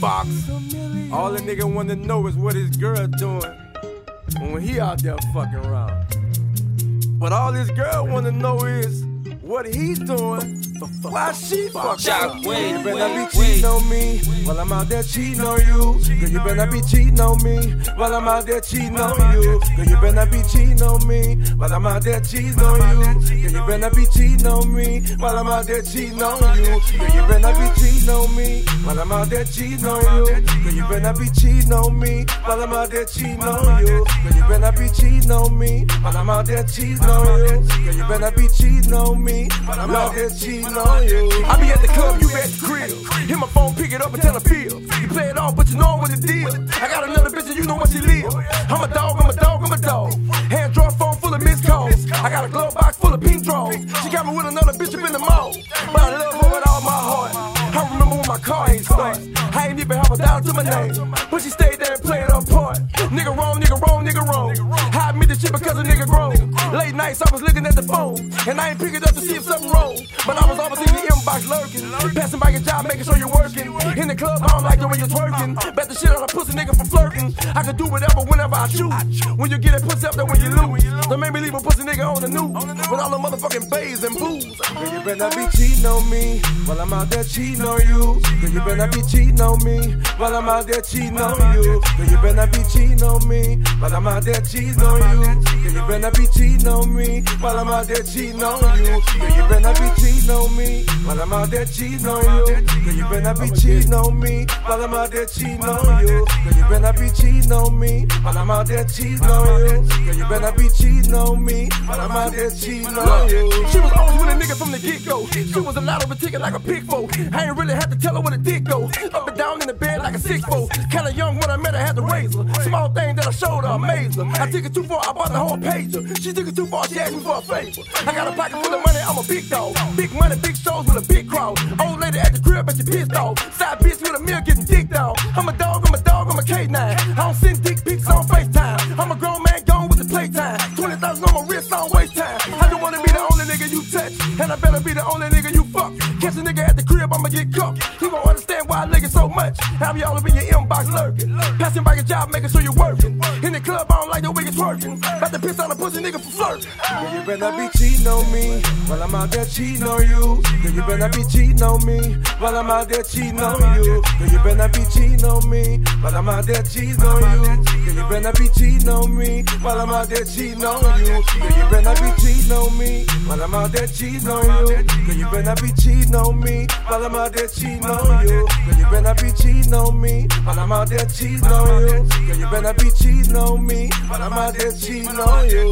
Fox. All the nigga wanna know is what his girl doing when he out there fucking around. But all this girl wanna know is what he's doing. Why she around. wait, You better be cheating on me while I'm out there cheating on you. Girl, you better be cheating on me while I'm out there cheating on you. Girl, you better be cheating on me while I'm out there cheating on you. Girl, you better be cheating on me while I'm out there cheating on you. Girl, you better be cheating on me while I'm out there cheating on you. You better be cheating on me while I'm out there cheating on you. Girl, you better be cheating on me while I'm out there cheating on you. Girl, you better be cheating on me while I'm out there cheating on you. I be at the club, you at the crib. Hit my phone, pick it up and tell her my name. But she stayed there and played her part. Nigga wrong, nigga wrong, nigga wrong. I admit this shit because a nigga grown. Nights I was looking at the phone. And I ain't pick it up to see if something wrong. But I was always in the inbox lurking. Passing by your job, making sure you're working. In the club, I don't like the way you're twerking. Bet the shit on a pussy nigga for flirting. I can do whatever whenever I choose. When you get that pussy up there when you lose. Don't make me leave a pussy nigga on the news. With all the motherfucking bays and booze. Girl, you better be cheating on me while I'm out there cheating on you. Girl, you better be cheating on me while I'm out there cheating on you. Girl, you better be cheating on me while I'm out there cheating on you. Girl, you better be cheating on me while I'm out there cheating on you. Girl, you better be cheating on me while I'm out there cheating on you. Girl, you better be cheating on me while I'm out there cheating on you. Girl, you better be cheating on me while I'm out there cheating on you. Girl, you better be cheating on me while I'm out there cheating on you. She was always with a nigga from the get go. She was a lot of a ticket like a pig foe. I ain't really had to tell her where the dick go. Up and down in the bed like a six foe. Kinda young when I met her, had to raise her. Small thing that I I took it too far, I bought the whole pager. She took it too far, she asked me for a favor. I got a pocket full of money, I'm a big dog. Big money, big shows with a big crowd. Old lady at the crib, but she pissed off. Side bitch with a meal getting dicked out. I'm a dog, I'm a dog, I'm a K9. I don't send dick pics on FaceTime. I'm a grown man gone with the playtime. 20,000 on my wrist, I don't waste time. I don't wanna be the only nigga you touch. And I better be the only nigga you much. Have you all up in your inbox lurking. Passing by your job, making sure you're working. In the club, I don't like the way you're twerking. About to piss on a pussy nigga for flirting. Girl, you better be cheating on me while I'm out there cheating on you. Girl, you better be cheating on me while I'm out there cheating on you. Girl, you better be cheating on me while I'm out there cheating on you. Girl, you better be cheating on me while I'm out there cheating on you. Girl, you better be cheating on me while I'm out there cheating on you. Girl, you better be cheating on me while I'm out there cheating on you. Girl, you better be cheating on me while I'm out there cheating on you. Girl, you better be cheating on me while I'm out there cheating on you.